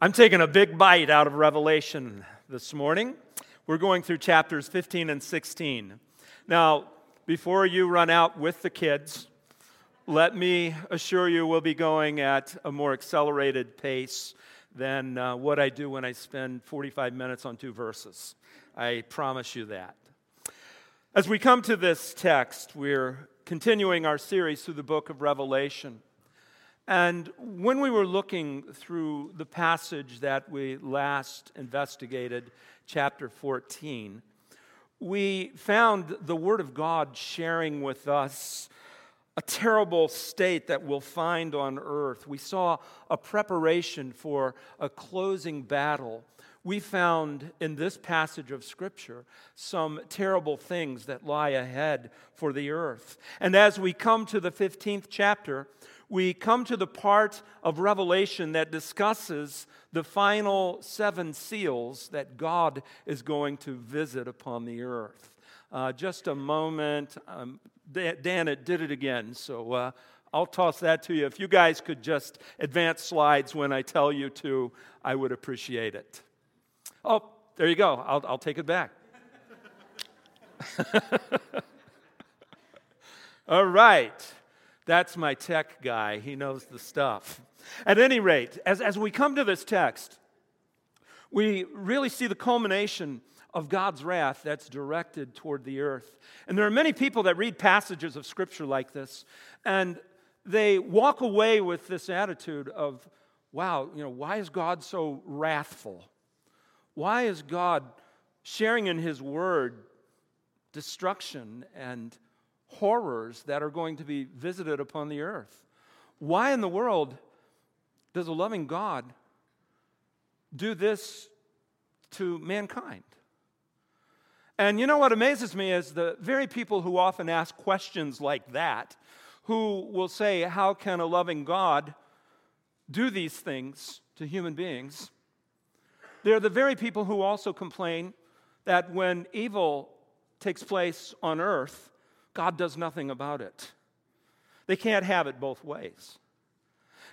I'm taking a big bite out of Revelation this morning. We're going through chapters 15 and 16. Now, before you run out with the kids, let me assure you we'll be going at a more accelerated pace than uh, what I do when I spend 45 minutes on two verses. I promise you that. As we come to this text, we're continuing our series through the book of Revelation. And when we were looking through the passage that we last investigated, chapter 14, we found the Word of God sharing with us a terrible state that we'll find on earth. We saw a preparation for a closing battle. We found in this passage of Scripture some terrible things that lie ahead for the earth. And as we come to the 15th chapter, we come to the part of Revelation that discusses the final seven seals that God is going to visit upon the earth. Uh, just a moment. Um, Dan it did it again, so uh, I'll toss that to you. If you guys could just advance slides when I tell you to, I would appreciate it. Oh, there you go. I'll, I'll take it back. All right. That's my tech guy. He knows the stuff. At any rate, as, as we come to this text, we really see the culmination of God's wrath that's directed toward the earth. And there are many people that read passages of Scripture like this, and they walk away with this attitude of, wow, you know, why is God so wrathful? Why is God sharing in His Word destruction and horrors that are going to be visited upon the earth. Why in the world does a loving God do this to mankind? And you know what amazes me is the very people who often ask questions like that, who will say, How can a loving God do these things to human beings? They're the very people who also complain that when evil takes place on earth, God does nothing about it. They can't have it both ways.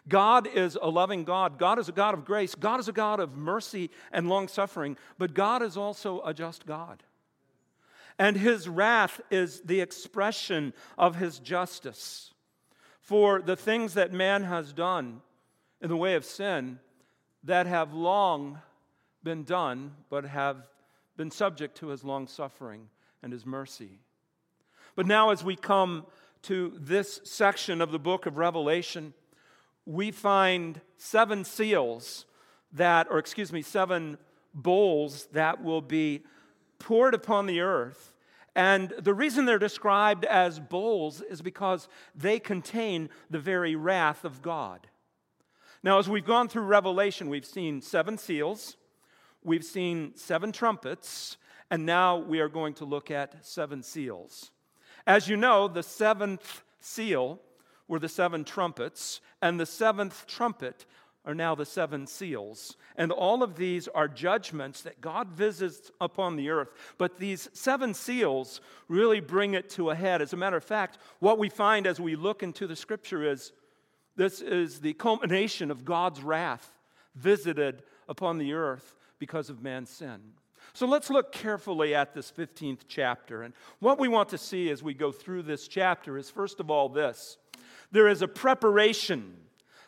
God is a loving God. God is a God of grace. God is a God of mercy and long suffering. But God is also a just God. And his wrath is the expression of his justice for the things that man has done in the way of sin that have long been done, but have been subject to his long suffering and his mercy. But now, as we come to this section of the book of Revelation, we find seven seals that, or excuse me, seven bowls that will be poured upon the earth. And the reason they're described as bowls is because they contain the very wrath of God. Now, as we've gone through Revelation, we've seen seven seals, we've seen seven trumpets, and now we are going to look at seven seals. As you know, the seventh seal were the seven trumpets, and the seventh trumpet are now the seven seals. And all of these are judgments that God visits upon the earth. But these seven seals really bring it to a head. As a matter of fact, what we find as we look into the scripture is this is the culmination of God's wrath visited upon the earth because of man's sin. So let's look carefully at this 15th chapter. And what we want to see as we go through this chapter is, first of all, this there is a preparation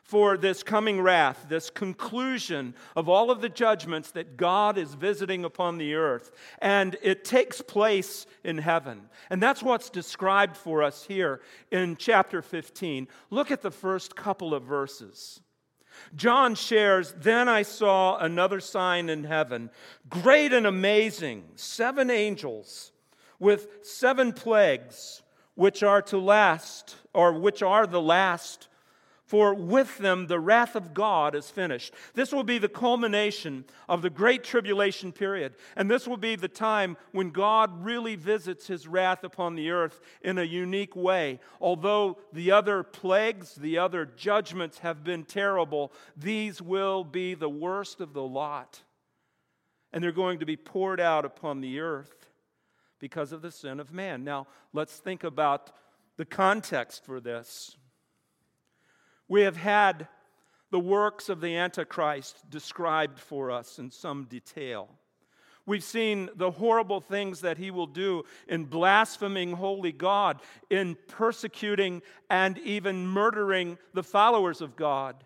for this coming wrath, this conclusion of all of the judgments that God is visiting upon the earth. And it takes place in heaven. And that's what's described for us here in chapter 15. Look at the first couple of verses. John shares, Then I saw another sign in heaven, great and amazing, seven angels with seven plagues, which are to last, or which are the last for with them the wrath of God is finished. This will be the culmination of the great tribulation period. And this will be the time when God really visits his wrath upon the earth in a unique way. Although the other plagues, the other judgments have been terrible, these will be the worst of the lot. And they're going to be poured out upon the earth because of the sin of man. Now, let's think about the context for this. We have had the works of the Antichrist described for us in some detail. We've seen the horrible things that he will do in blaspheming holy God, in persecuting and even murdering the followers of God.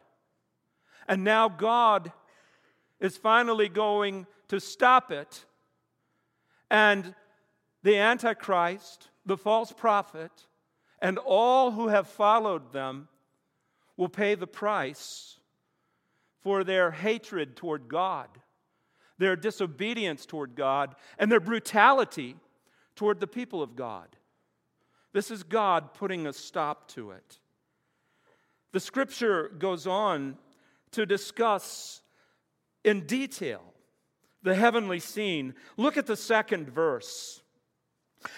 And now God is finally going to stop it. And the Antichrist, the false prophet, and all who have followed them will pay the price for their hatred toward God their disobedience toward God, and their brutality toward the people of God. This is God putting a stop to it. The scripture goes on to discuss in detail the heavenly scene. Look at the second verse.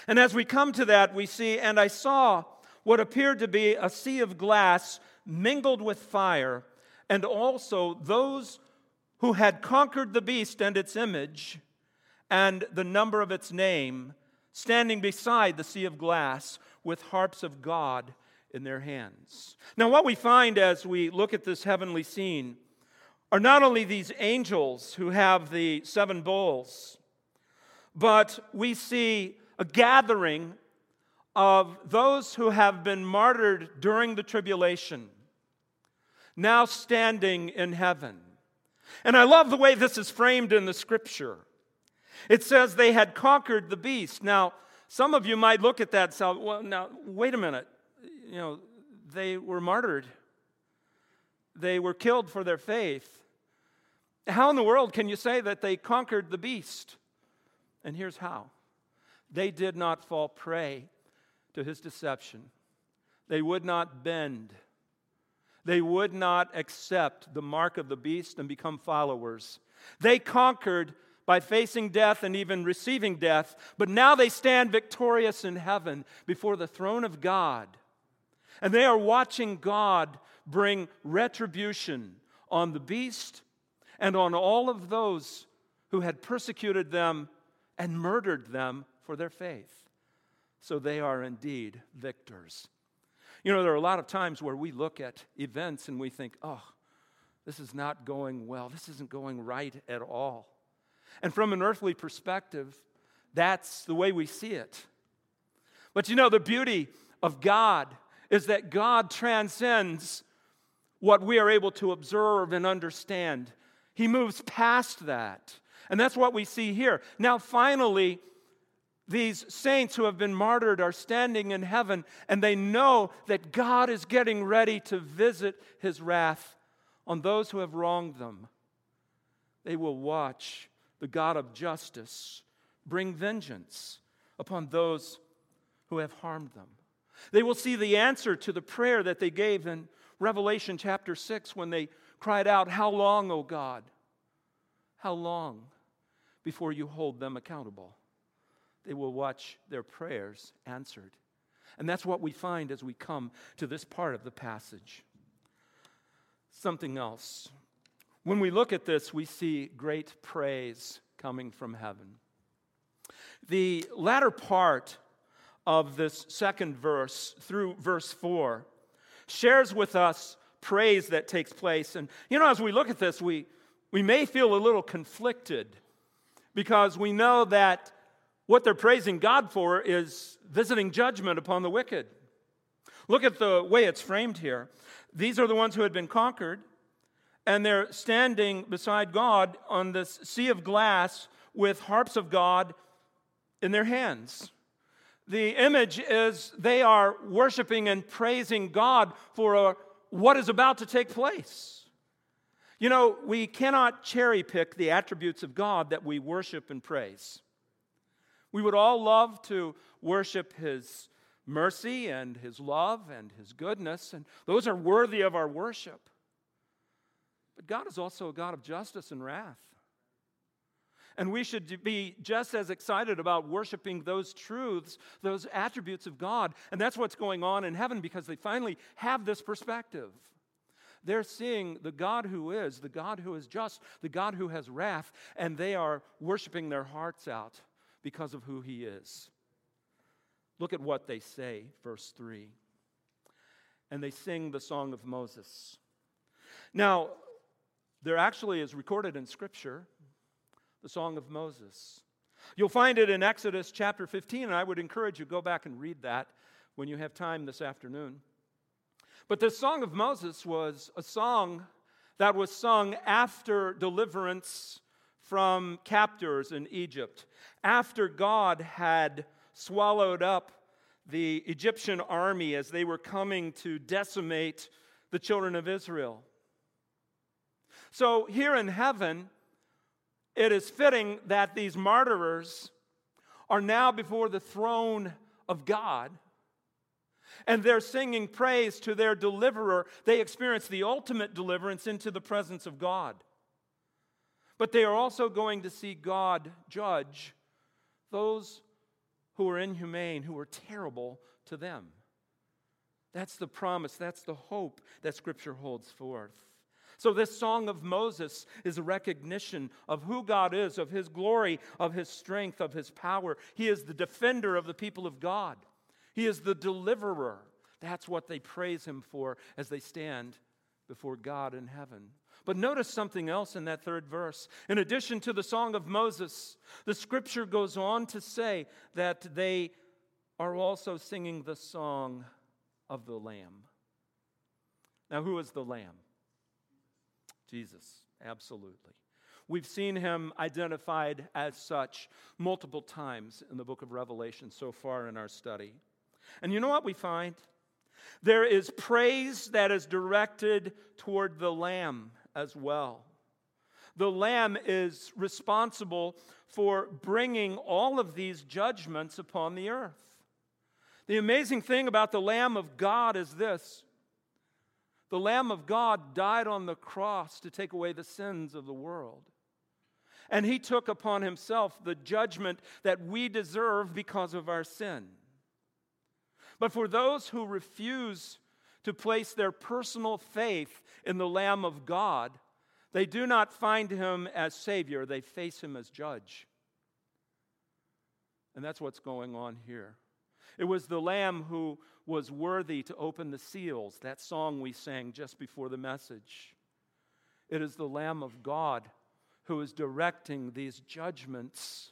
And as we come to that, we see, and I saw what appeared to be a sea of glass mingled with fire, and also those who had conquered the beast and its image and the number of its name, standing beside the sea of glass with harps of God in their hands. Now, what we find as we look at this heavenly scene are not only these angels who have the seven bowls, but we see a gathering of those who have been martyred during the tribulation, now standing in heaven. And I love the way this is framed in the scripture. It says they had conquered the beast. Now, some of you might look at that and say, well, now, wait a minute. You know, they were martyred, they were killed for their faith. How in the world can you say that they conquered the beast? And here's how they did not fall prey to his deception, they would not bend they would not accept the mark of the beast and become followers. They conquered by facing death and even receiving death, but now they stand victorious in heaven before the throne of God. And they are watching God bring retribution on the beast and on all of those who had persecuted them and murdered them for their faith. So they are indeed victors. You know, there are a lot of times where we look at events and we think, oh, this is not going well. This isn't going right at all. And from an earthly perspective, that's the way we see it. But you know, the beauty of God is that God transcends what we are able to observe and understand. He moves past that. And that's what we see here. Now, finally, these saints who have been martyred are standing in heaven and they know that God is getting ready to visit his wrath on those who have wronged them. They will watch the God of justice bring vengeance upon those who have harmed them. They will see the answer to the prayer that they gave in Revelation chapter 6 when they cried out, How long, O God? How long before you hold them accountable? They will watch their prayers answered. And that's what we find as we come to this part of the passage. Something else. When we look at this, we see great praise coming from heaven. The latter part of this second verse, through verse 4, shares with us praise that takes place. And, you know, as we look at this, we, we may feel a little conflicted because we know that what they're praising God for is visiting judgment upon the wicked. Look at the way it's framed here. These are the ones who had been conquered, and they're standing beside God on this sea of glass with harps of God in their hands. The image is they are worshiping and praising God for a, what is about to take place. You know, we cannot cherry pick the attributes of God that we worship and praise. We would all love to worship His mercy and His love and His goodness, and those are worthy of our worship. But God is also a God of justice and wrath. And we should be just as excited about worshiping those truths, those attributes of God. And that's what's going on in heaven because they finally have this perspective. They're seeing the God who is, the God who is just, the God who has wrath, and they are worshiping their hearts out because of who he is. Look at what they say, verse 3. And they sing the song of Moses. Now, there actually is recorded in Scripture the Song of Moses. You'll find it in Exodus chapter 15, and I would encourage you go back and read that when you have time this afternoon. But the Song of Moses was a song that was sung after deliverance from captors in Egypt, after God had swallowed up the Egyptian army as they were coming to decimate the children of Israel. So, here in heaven, it is fitting that these martyrers are now before the throne of God and they're singing praise to their deliverer. They experience the ultimate deliverance into the presence of God. But they are also going to see God judge those who are inhumane, who are terrible to them. That's the promise, that's the hope that Scripture holds forth. So, this song of Moses is a recognition of who God is, of his glory, of his strength, of his power. He is the defender of the people of God, he is the deliverer. That's what they praise him for as they stand before God in heaven. But notice something else in that third verse. In addition to the song of Moses, the scripture goes on to say that they are also singing the song of the Lamb. Now, who is the Lamb? Jesus, absolutely. We've seen him identified as such multiple times in the book of Revelation so far in our study. And you know what we find? There is praise that is directed toward the Lamb as well. The Lamb is responsible for bringing all of these judgments upon the earth. The amazing thing about the Lamb of God is this the Lamb of God died on the cross to take away the sins of the world. And he took upon himself the judgment that we deserve because of our sin. But for those who refuse to place their personal faith in the Lamb of God, they do not find him as Savior, they face him as judge. And that's what's going on here. It was the Lamb who was worthy to open the seals, that song we sang just before the message. It is the Lamb of God who is directing these judgments.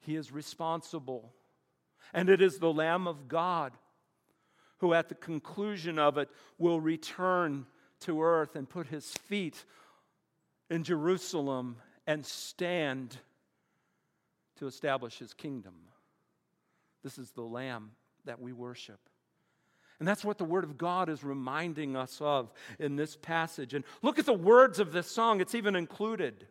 He is responsible. And it is the Lamb of God who, at the conclusion of it, will return to earth and put his feet in Jerusalem and stand to establish his kingdom. This is the Lamb that we worship. And that's what the Word of God is reminding us of in this passage. And look at the words of this song, it's even included.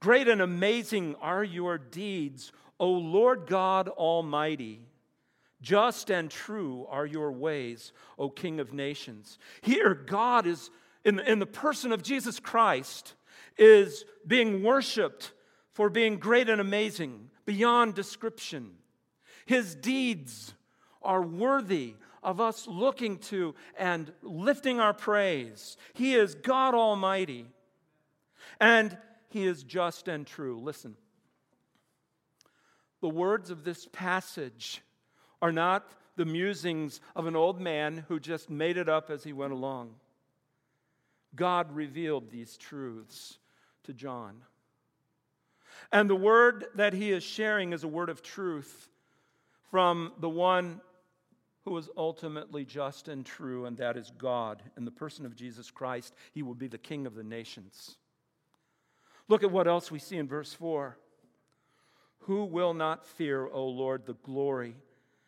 Great and amazing are your deeds, O Lord God Almighty. Just and true are your ways, O King of nations. Here, God is, in the, in the person of Jesus Christ, is being worshiped for being great and amazing, beyond description. His deeds are worthy of us looking to and lifting our praise. He is God Almighty, and He is just and true. Listen, the words of this passage are not the musings of an old man who just made it up as he went along. God revealed these truths to John. And the word that he is sharing is a word of truth from the one who is ultimately just and true, and that is God. In the person of Jesus Christ, he will be the King of the nations. Look at what else we see in verse 4. Who will not fear, O Lord, the glory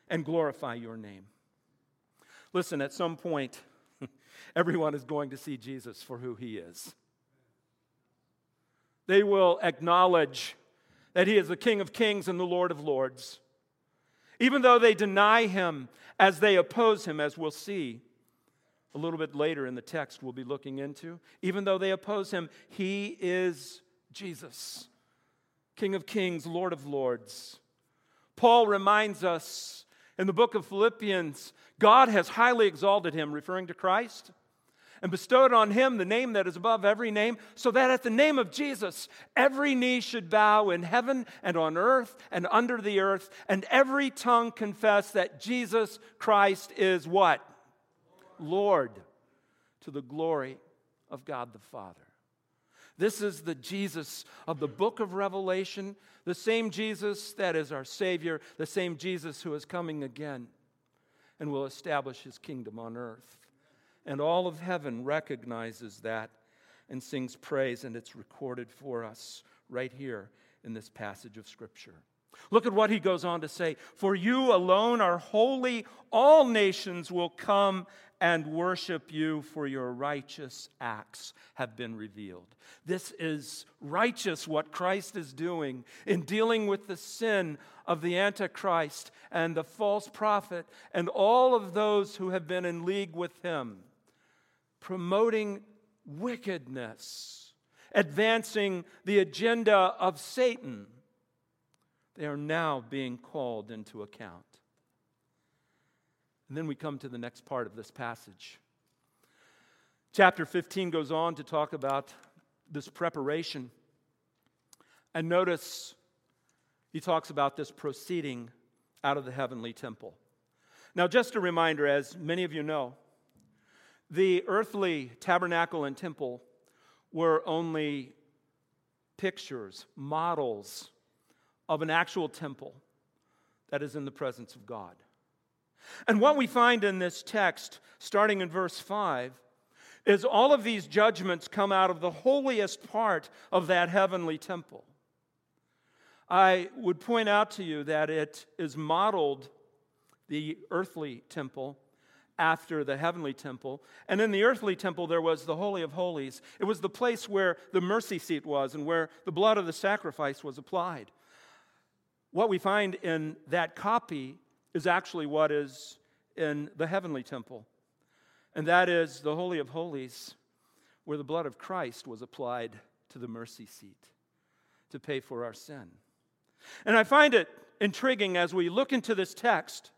and glorify your name? Listen, at some point, everyone is going to see Jesus for who he is. They will acknowledge that he is the King of kings and the Lord of lords. Even though they deny him as they oppose him, as we'll see a little bit later in the text we'll be looking into, even though they oppose him, he is Jesus, King of kings, Lord of lords. Paul reminds us in the book of Philippians God has highly exalted him, referring to Christ and bestowed on him the name that is above every name, so that at the name of Jesus, every knee should bow in heaven and on earth and under the earth, and every tongue confess that Jesus Christ is what? Lord, to the glory of God the Father. This is the Jesus of the book of Revelation, the same Jesus that is our Savior, the same Jesus who is coming again and will establish his kingdom on earth. And all of heaven recognizes that and sings praise, and it's recorded for us right here in this passage of Scripture. Look at what he goes on to say For you alone are holy, all nations will come and worship you, for your righteous acts have been revealed. This is righteous what Christ is doing in dealing with the sin of the Antichrist and the false prophet and all of those who have been in league with him, promoting wickedness, advancing the agenda of Satan. They are now being called into account. And then we come to the next part of this passage. Chapter 15 goes on to talk about this preparation. And notice he talks about this proceeding out of the heavenly temple. Now, just a reminder, as many of you know, the earthly tabernacle and temple were only pictures, models of an actual temple that is in the presence of God. And what we find in this text, starting in verse 5, is all of these judgments come out of the holiest part of that heavenly temple. I would point out to you that it is modeled, the earthly temple, after the heavenly temple. And in the earthly temple, there was the Holy of Holies. It was the place where the mercy seat was and where the blood of the sacrifice was applied. What we find in that copy is actually what is in the heavenly temple, and that is the Holy of Holies, where the blood of Christ was applied to the mercy seat to pay for our sin. And I find it intriguing as we look into this text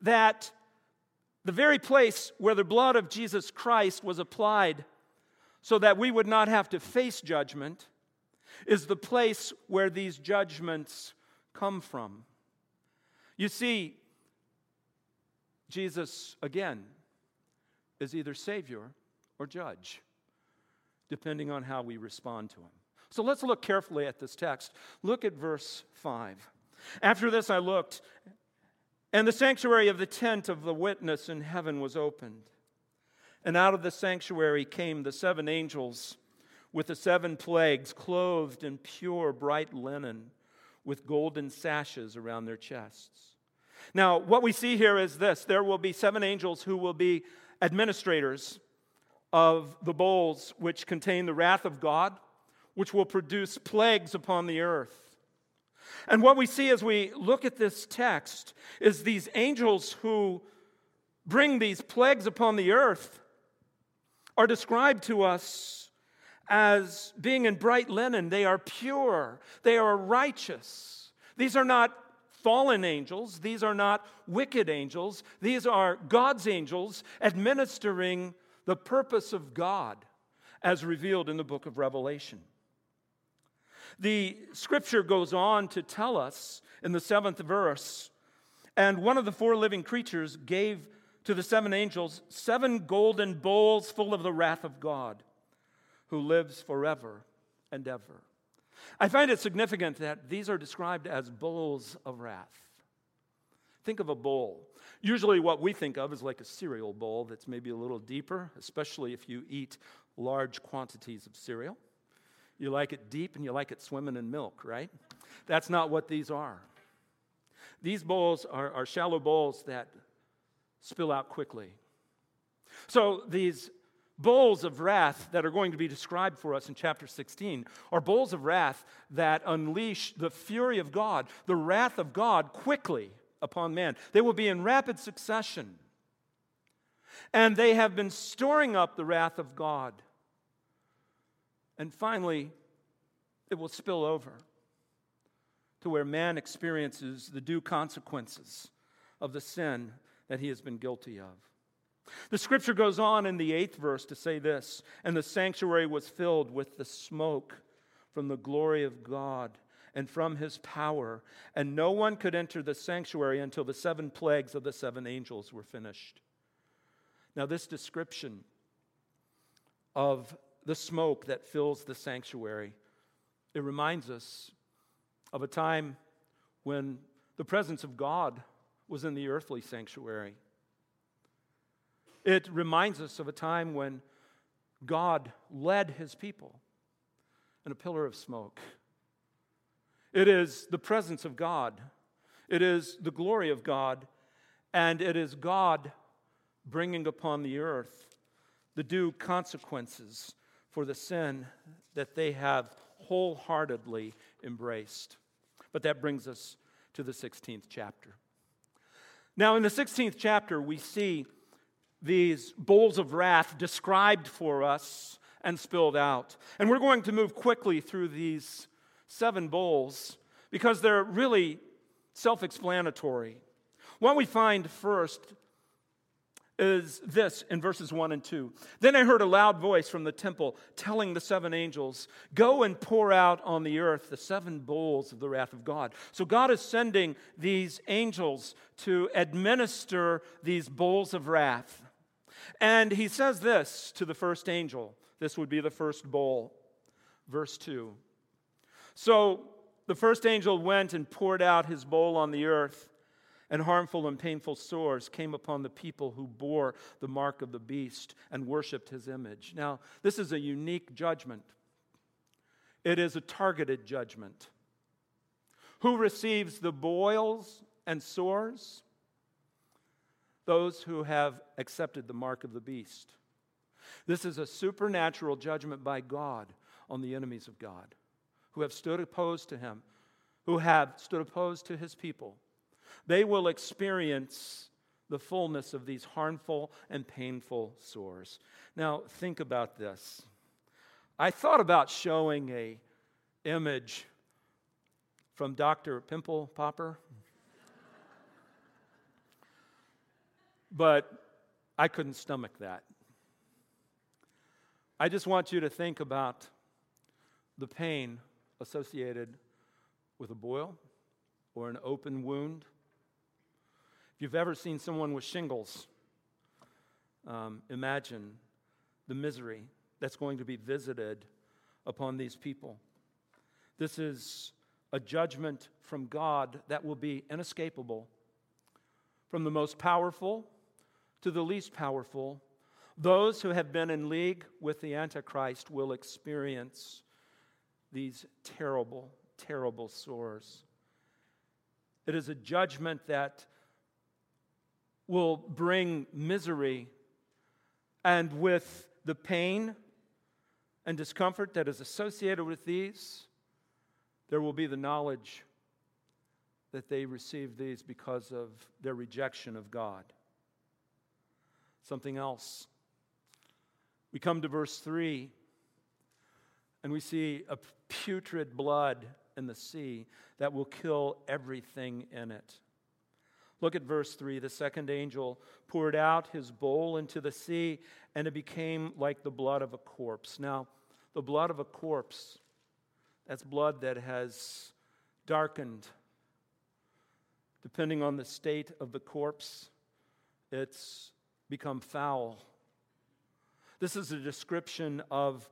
that the very place where the blood of Jesus Christ was applied so that we would not have to face judgment is the place where these judgments come from. You see, Jesus, again, is either Savior or Judge, depending on how we respond to Him. So let's look carefully at this text. Look at verse 5. After this, I looked, and the sanctuary of the tent of the witness in heaven was opened. And out of the sanctuary came the seven angels with the seven plagues, clothed in pure bright linen with golden sashes around their chests. Now, what we see here is this there will be seven angels who will be administrators of the bowls which contain the wrath of God, which will produce plagues upon the earth. And what we see as we look at this text is these angels who bring these plagues upon the earth are described to us as being in bright linen. They are pure, they are righteous. These are not fallen angels, these are not wicked angels, these are God's angels administering the purpose of God as revealed in the book of Revelation. The scripture goes on to tell us in the seventh verse, and one of the four living creatures gave to the seven angels seven golden bowls full of the wrath of God who lives forever and ever. I find it significant that these are described as bowls of wrath. Think of a bowl. Usually, what we think of is like a cereal bowl that's maybe a little deeper, especially if you eat large quantities of cereal. You like it deep and you like it swimming in milk, right? That's not what these are. These bowls are, are shallow bowls that spill out quickly. So, these bowls of wrath that are going to be described for us in chapter 16 are bowls of wrath that unleash the fury of God, the wrath of God quickly upon man. They will be in rapid succession. And they have been storing up the wrath of God. And finally, it will spill over to where man experiences the due consequences of the sin that he has been guilty of. The scripture goes on in the eighth verse to say this And the sanctuary was filled with the smoke from the glory of God and from his power, and no one could enter the sanctuary until the seven plagues of the seven angels were finished. Now, this description of the smoke that fills the sanctuary. It reminds us of a time when the presence of God was in the earthly sanctuary. It reminds us of a time when God led his people in a pillar of smoke. It is the presence of God, it is the glory of God, and it is God bringing upon the earth the due consequences for the sin that they have wholeheartedly embraced. But that brings us to the 16th chapter. Now, in the 16th chapter, we see these bowls of wrath described for us and spilled out. And we're going to move quickly through these seven bowls because they're really self explanatory. What we find first is this in verses 1 and 2. Then I heard a loud voice from the temple telling the seven angels, Go and pour out on the earth the seven bowls of the wrath of God. So God is sending these angels to administer these bowls of wrath. And he says this to the first angel. This would be the first bowl. Verse 2. So the first angel went and poured out his bowl on the earth and harmful and painful sores came upon the people who bore the mark of the beast and worshiped his image. Now, this is a unique judgment, it is a targeted judgment. Who receives the boils and sores? Those who have accepted the mark of the beast. This is a supernatural judgment by God on the enemies of God who have stood opposed to him, who have stood opposed to his people they will experience the fullness of these harmful and painful sores. Now, think about this. I thought about showing a image from Dr. Pimple Popper, but I couldn't stomach that. I just want you to think about the pain associated with a boil or an open wound If you've ever seen someone with shingles, um, imagine the misery that's going to be visited upon these people. This is a judgment from God that will be inescapable. From the most powerful to the least powerful, those who have been in league with the Antichrist will experience these terrible, terrible sores. It is a judgment that will bring misery, and with the pain and discomfort that is associated with these, there will be the knowledge that they received these because of their rejection of God. Something else. We come to verse 3 and we see a putrid blood in the sea that will kill everything in it. Look at verse 3. The second angel poured out his bowl into the sea, and it became like the blood of a corpse. Now, the blood of a corpse, that's blood that has darkened. Depending on the state of the corpse, it's become foul. This is a description of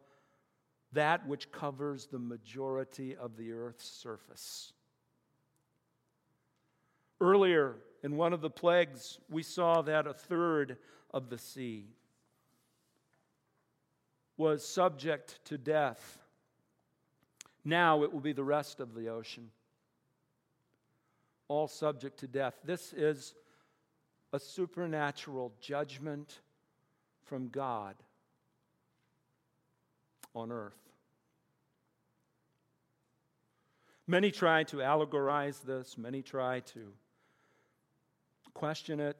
that which covers the majority of the earth's surface. Earlier in one of the plagues, we saw that a third of the sea was subject to death. Now it will be the rest of the ocean, all subject to death. This is a supernatural judgment from God on earth. Many try to allegorize this, many try to question it.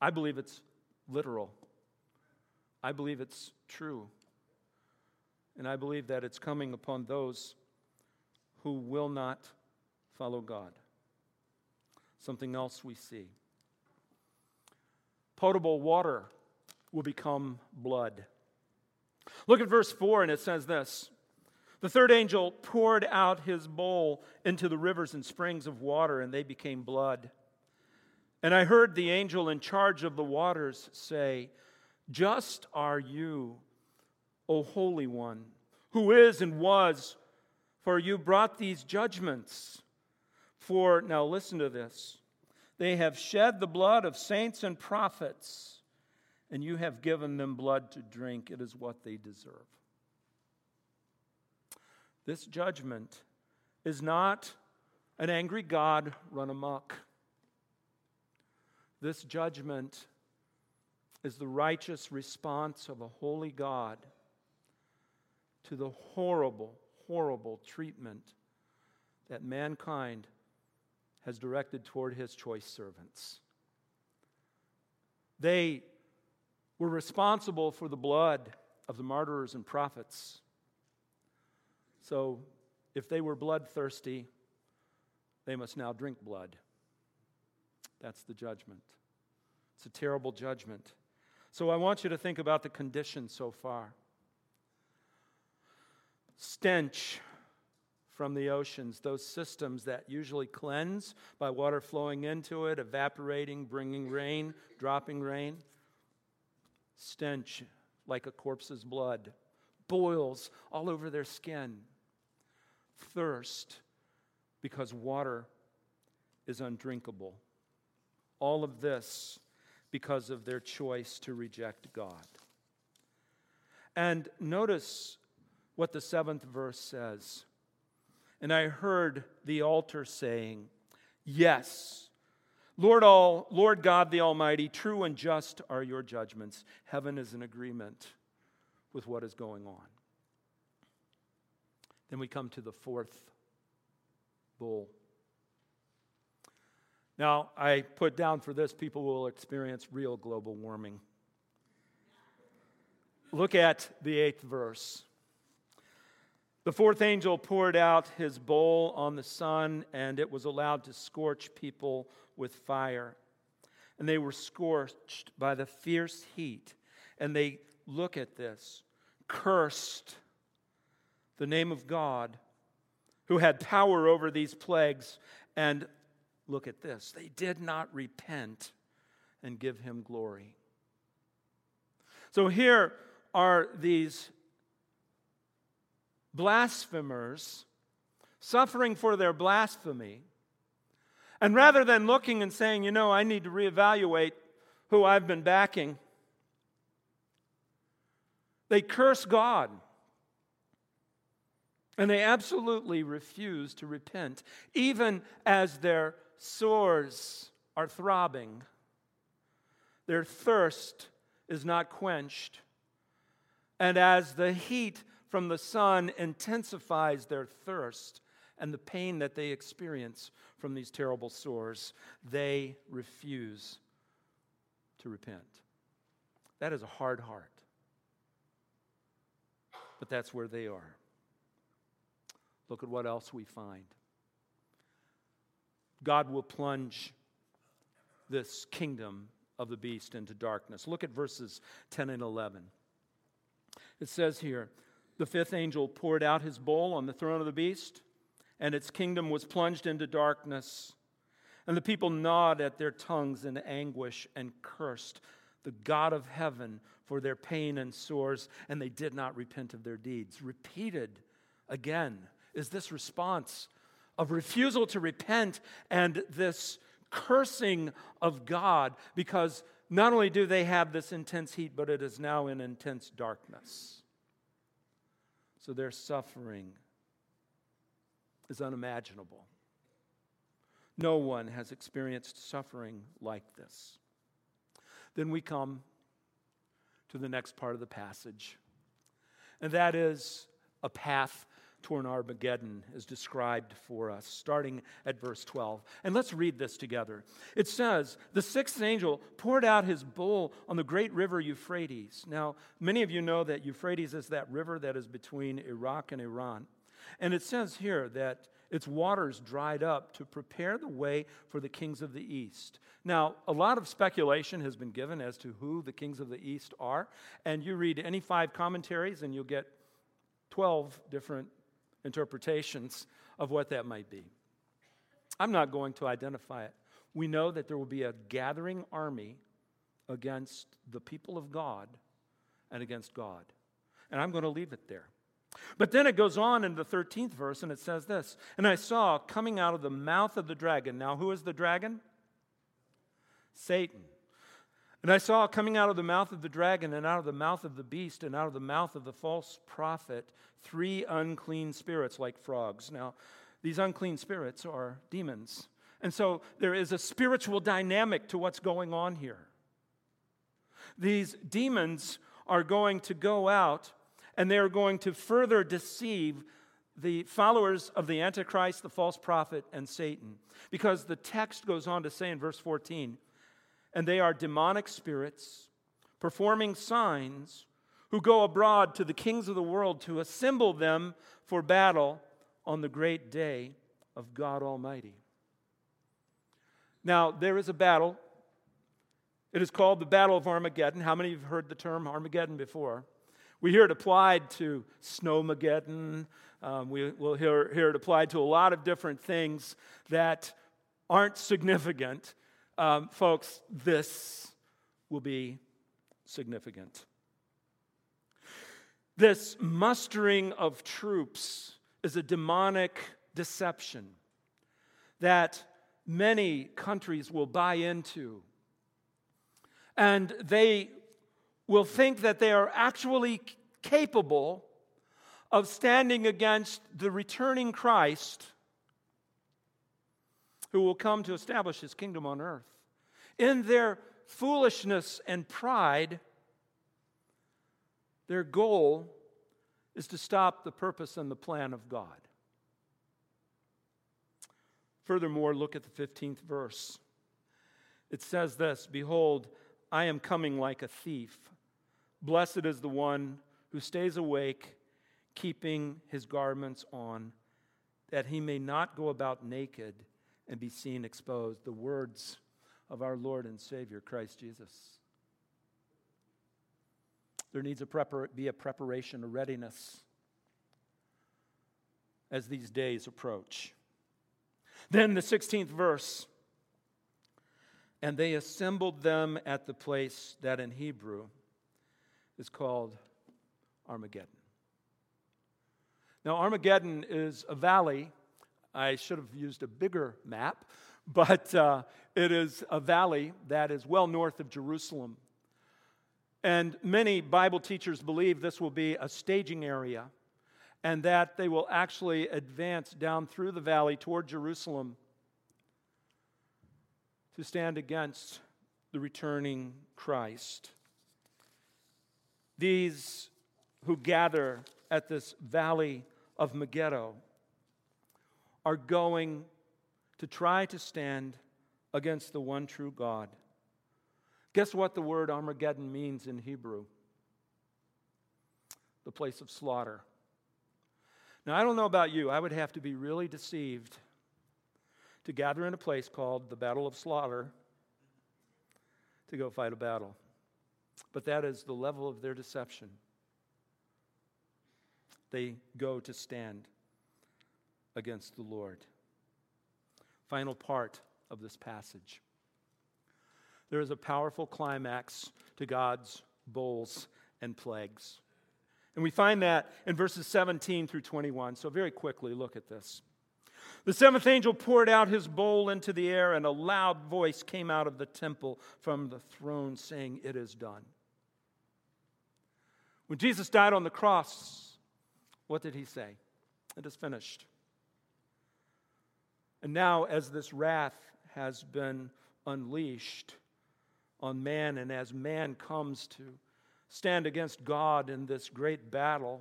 I believe it's literal. I believe it's true. And I believe that it's coming upon those who will not follow God. Something else we see potable water will become blood. Look at verse 4, and it says this The third angel poured out his bowl into the rivers and springs of water, and they became blood. And I heard the angel in charge of the waters say, Just are you, O Holy One, who is and was, for you brought these judgments. For, now listen to this, they have shed the blood of saints and prophets, and you have given them blood to drink. It is what they deserve. This judgment is not an angry God run amok. This judgment is the righteous response of a holy God to the horrible, horrible treatment that mankind has directed toward his choice servants. They were responsible for the blood of the martyrs and prophets. So, if they were bloodthirsty, they must now drink blood. That's the judgment. It's a terrible judgment. So I want you to think about the condition so far stench from the oceans, those systems that usually cleanse by water flowing into it, evaporating, bringing rain, dropping rain. Stench like a corpse's blood, boils all over their skin. Thirst because water is undrinkable. All of this because of their choice to reject God. And notice what the seventh verse says. And I heard the altar saying, Yes, Lord, all, Lord God the Almighty, true and just are your judgments. Heaven is in agreement with what is going on. Then we come to the fourth bull. Now, I put down for this people will experience real global warming. Look at the eighth verse. The fourth angel poured out his bowl on the sun, and it was allowed to scorch people with fire. And they were scorched by the fierce heat. And they, look at this, cursed the name of God who had power over these plagues. And look at this they did not repent and give him glory. So here are these blasphemers suffering for their blasphemy. And rather than looking and saying, you know, I need to reevaluate who I've been backing, they curse God. And they absolutely refuse to repent, even as their sores are throbbing. Their thirst is not quenched. And as the heat from the sun intensifies their thirst and the pain that they experience from these terrible sores, they refuse to repent. That is a hard heart. But that's where they are. Look at what else we find. God will plunge this kingdom of the beast into darkness. Look at verses 10 and 11. It says here The fifth angel poured out his bowl on the throne of the beast, and its kingdom was plunged into darkness. And the people gnawed at their tongues in anguish and cursed the God of heaven for their pain and sores, and they did not repent of their deeds. Repeated again is this response of refusal to repent and this cursing of God because not only do they have this intense heat, but it is now in intense darkness. So their suffering is unimaginable. No one has experienced suffering like this. Then we come to the next part of the passage, and that is a path toward Armageddon is described for us, starting at verse 12. And let's read this together. It says, The sixth angel poured out his bowl on the great river Euphrates. Now, many of you know that Euphrates is that river that is between Iraq and Iran. And it says here that its waters dried up to prepare the way for the kings of the east. Now, a lot of speculation has been given as to who the kings of the east are. And you read any five commentaries, and you'll get 12 different interpretations of what that might be. I'm not going to identify it. We know that there will be a gathering army against the people of God and against God. And I'm going to leave it there. But then it goes on in the 13th verse and it says this And I saw coming out of the mouth of the dragon. Now, who is the dragon? Satan. And I saw coming out of the mouth of the dragon, and out of the mouth of the beast, and out of the mouth of the false prophet, three unclean spirits like frogs. Now, these unclean spirits are demons. And so there is a spiritual dynamic to what's going on here. These demons are going to go out and they are going to further deceive the followers of the Antichrist, the false prophet, and Satan. Because the text goes on to say in verse 14, and they are demonic spirits performing signs who go abroad to the kings of the world to assemble them for battle on the great day of God Almighty. Now, there is a battle. It is called the Battle of Armageddon. How many have heard the term Armageddon before? We hear it applied to Snowmageddon. Um, we, will hear, hear it applied to a lot of different things that aren't significant. Um, folks, this will be significant. This mustering of troops is a demonic deception that many countries will buy into. And they will think that they are actually capable of standing against the returning Christ who will come to establish his kingdom on earth. In their foolishness and pride, their goal is to stop the purpose and the plan of God. Furthermore, look at the 15th verse. It says this Behold, I am coming like a thief. Blessed is the one who stays awake, keeping his garments on, that he may not go about naked and be seen exposed. The words of our Lord and Savior, Christ Jesus. There needs to be a preparation, a readiness as these days approach. Then the 16th verse. And they assembled them at the place that in Hebrew is called Armageddon. Now, Armageddon is a valley. I should have used a bigger map, but uh, it is a valley that is well north of Jerusalem. And many Bible teachers believe this will be a staging area and that they will actually advance down through the valley toward Jerusalem to stand against the returning Christ. These who gather at this valley of Megiddo are going to try to stand against the one true God. Guess what the word Armageddon means in Hebrew? The place of slaughter. Now, I don't know about you, I would have to be really deceived to gather in a place called the Battle of Slaughter to go fight a battle. But that is the level of their deception. They go to stand against the Lord. Final part of this passage. There is a powerful climax to God's bowls and plagues. And we find that in verses 17 through 21. So, very quickly, look at this. The seventh angel poured out his bowl into the air, and a loud voice came out of the temple from the throne saying, It is done. When Jesus died on the cross, what did he say? It is finished. And now, as this wrath has been unleashed on man, and as man comes to stand against God in this great battle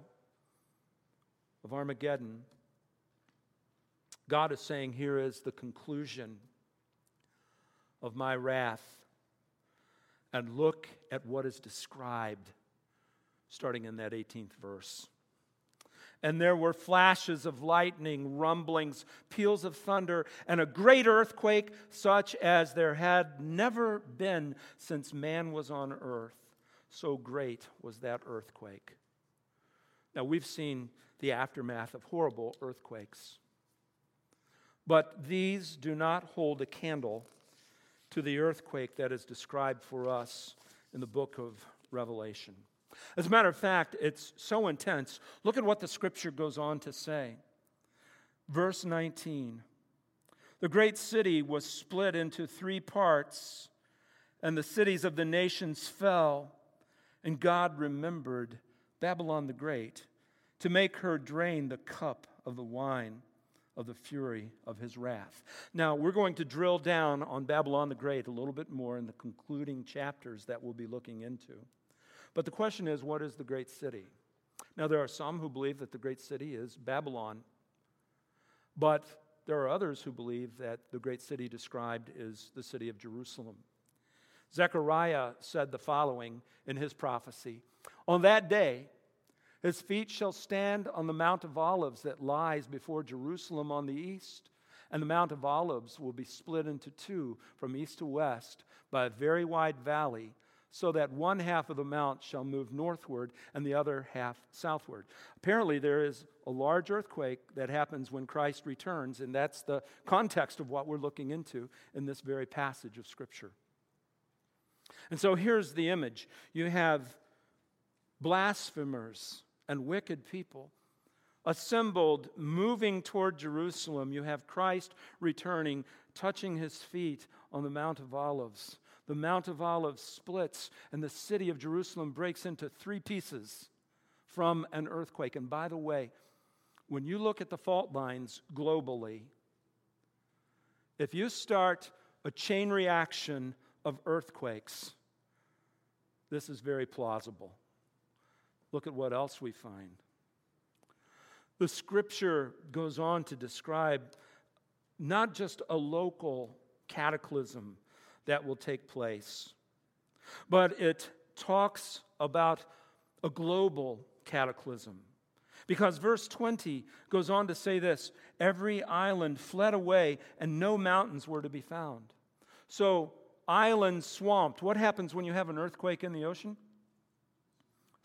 of Armageddon, God is saying, Here is the conclusion of my wrath. And look at what is described starting in that 18th verse. And there were flashes of lightning, rumblings, peals of thunder, and a great earthquake, such as there had never been since man was on earth. So great was that earthquake. Now, we've seen the aftermath of horrible earthquakes, but these do not hold a candle to the earthquake that is described for us in the book of Revelation. As a matter of fact, it's so intense. Look at what the scripture goes on to say. Verse 19 The great city was split into three parts, and the cities of the nations fell, and God remembered Babylon the Great to make her drain the cup of the wine of the fury of his wrath. Now, we're going to drill down on Babylon the Great a little bit more in the concluding chapters that we'll be looking into. But the question is what is the great city? Now, there are some who believe that the great city is Babylon, but there are others who believe that the great city described is the city of Jerusalem. Zechariah said the following in his prophecy On that day, his feet shall stand on the Mount of Olives that lies before Jerusalem on the east, and the Mount of Olives will be split into two from east to west by a very wide valley so that one half of the mount shall move northward and the other half southward. Apparently, there is a large earthquake that happens when Christ returns, and that's the context of what we're looking into in this very passage of Scripture. And so here's the image you have blasphemers and wicked people assembled, moving toward Jerusalem. You have Christ returning, touching his feet on the Mount of Olives the Mount of Olives splits and the city of Jerusalem breaks into three pieces from an earthquake. And by the way, when you look at the fault lines globally, if you start a chain reaction of earthquakes, this is very plausible. Look at what else we find. The scripture goes on to describe not just a local cataclysm that will take place. But it talks about a global cataclysm. Because verse 20 goes on to say this every island fled away, and no mountains were to be found. So, islands swamped. What happens when you have an earthquake in the ocean?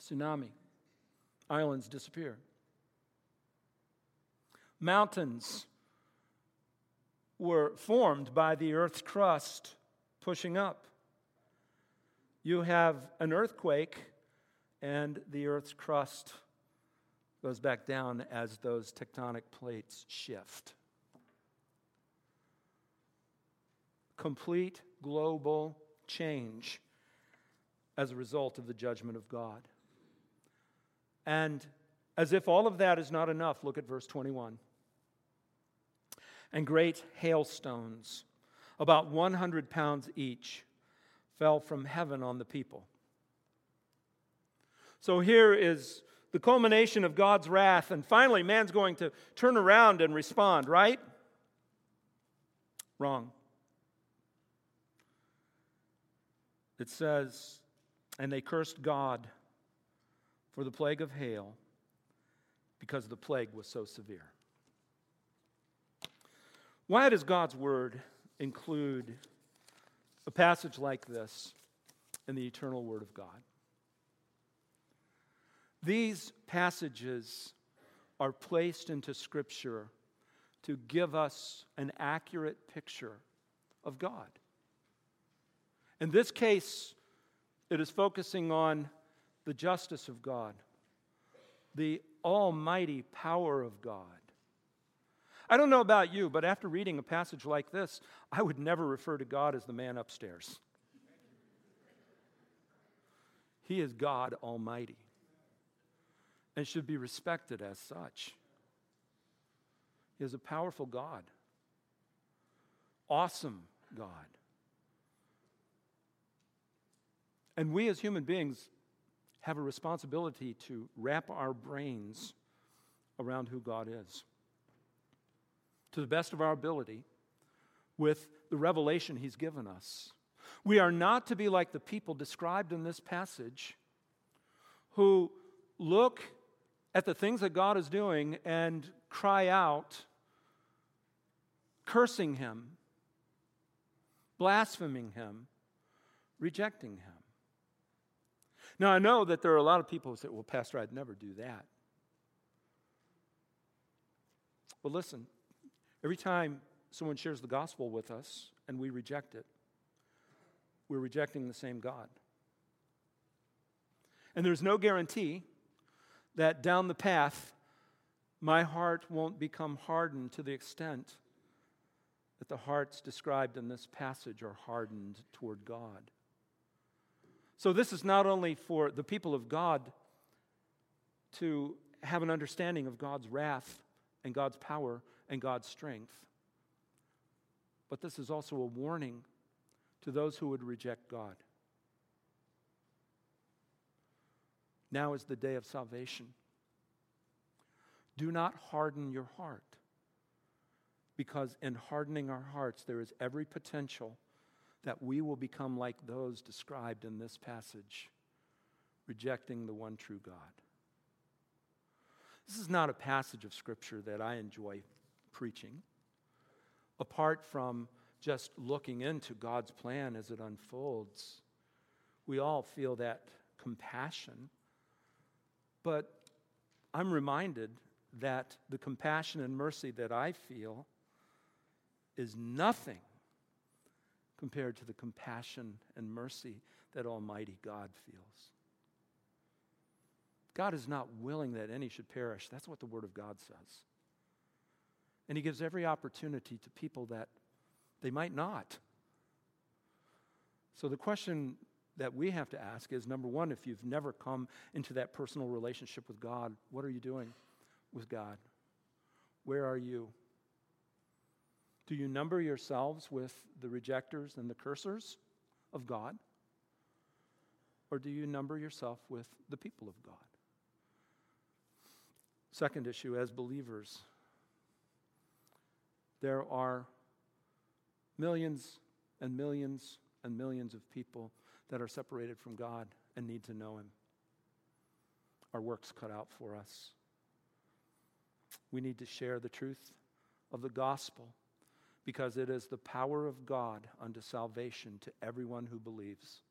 Tsunami. Islands disappear. Mountains were formed by the earth's crust pushing up. You have an earthquake, and the Earth's crust goes back down as those tectonic plates shift. Complete global change as a result of the judgment of God. And as if all of that is not enough, look at verse 21. And great hailstones about 100 pounds each, fell from heaven on the people. So here is the culmination of God's wrath, and finally, man's going to turn around and respond, right? Wrong. It says, and they cursed God for the plague of hail because the plague was so severe. Why does God's word include a passage like this in the eternal Word of God. These passages are placed into Scripture to give us an accurate picture of God. In this case, it is focusing on the justice of God, the almighty power of God, I don't know about you, but after reading a passage like this, I would never refer to God as the man upstairs. He is God Almighty and should be respected as such. He is a powerful God, awesome God. And we as human beings have a responsibility to wrap our brains around who God is to the best of our ability with the revelation He's given us. We are not to be like the people described in this passage who look at the things that God is doing and cry out, cursing Him, blaspheming Him, rejecting Him. Now, I know that there are a lot of people who say, well, Pastor, I'd never do that. Well, listen, Every time someone shares the gospel with us and we reject it, we're rejecting the same God. And there's no guarantee that down the path, my heart won't become hardened to the extent that the hearts described in this passage are hardened toward God. So, this is not only for the people of God to have an understanding of God's wrath and God's power and God's strength, but this is also a warning to those who would reject God. Now is the day of salvation. Do not harden your heart, because in hardening our hearts, there is every potential that we will become like those described in this passage, rejecting the one true God. This is not a passage of Scripture that I enjoy preaching. Apart from just looking into God's plan as it unfolds, we all feel that compassion but I'm reminded that the compassion and mercy that I feel is nothing compared to the compassion and mercy that Almighty God feels. God is not willing that any should perish. That's what the Word of God says. And He gives every opportunity to people that they might not. So the question that we have to ask is number one, if you've never come into that personal relationship with God, what are you doing with God? Where are you? Do you number yourselves with the rejectors and the cursers of God? Or do you number yourself with the people of God? Second issue, as believers, there are millions and millions and millions of people that are separated from God and need to know Him. Our work's cut out for us. We need to share the truth of the gospel because it is the power of God unto salvation to everyone who believes.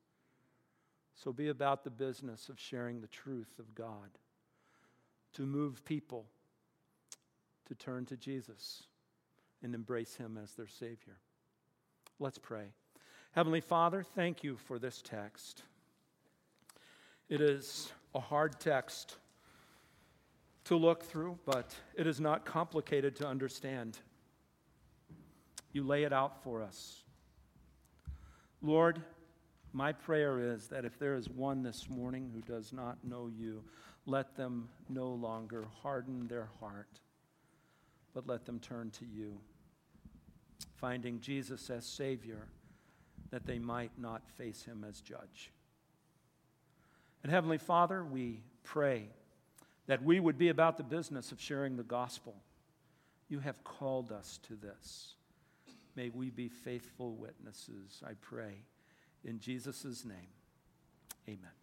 So be about the business of sharing the truth of God to move people to turn to Jesus and embrace Him as their Savior. Let's pray. Heavenly Father, thank you for this text. It is a hard text to look through, but it is not complicated to understand. You lay it out for us. Lord, my prayer is that if there is one this morning who does not know you, let them no longer harden their heart, but let them turn to you, finding Jesus as Savior that they might not face him as judge. And Heavenly Father, we pray that we would be about the business of sharing the gospel. You have called us to this. May we be faithful witnesses, I pray. In Jesus' name, amen.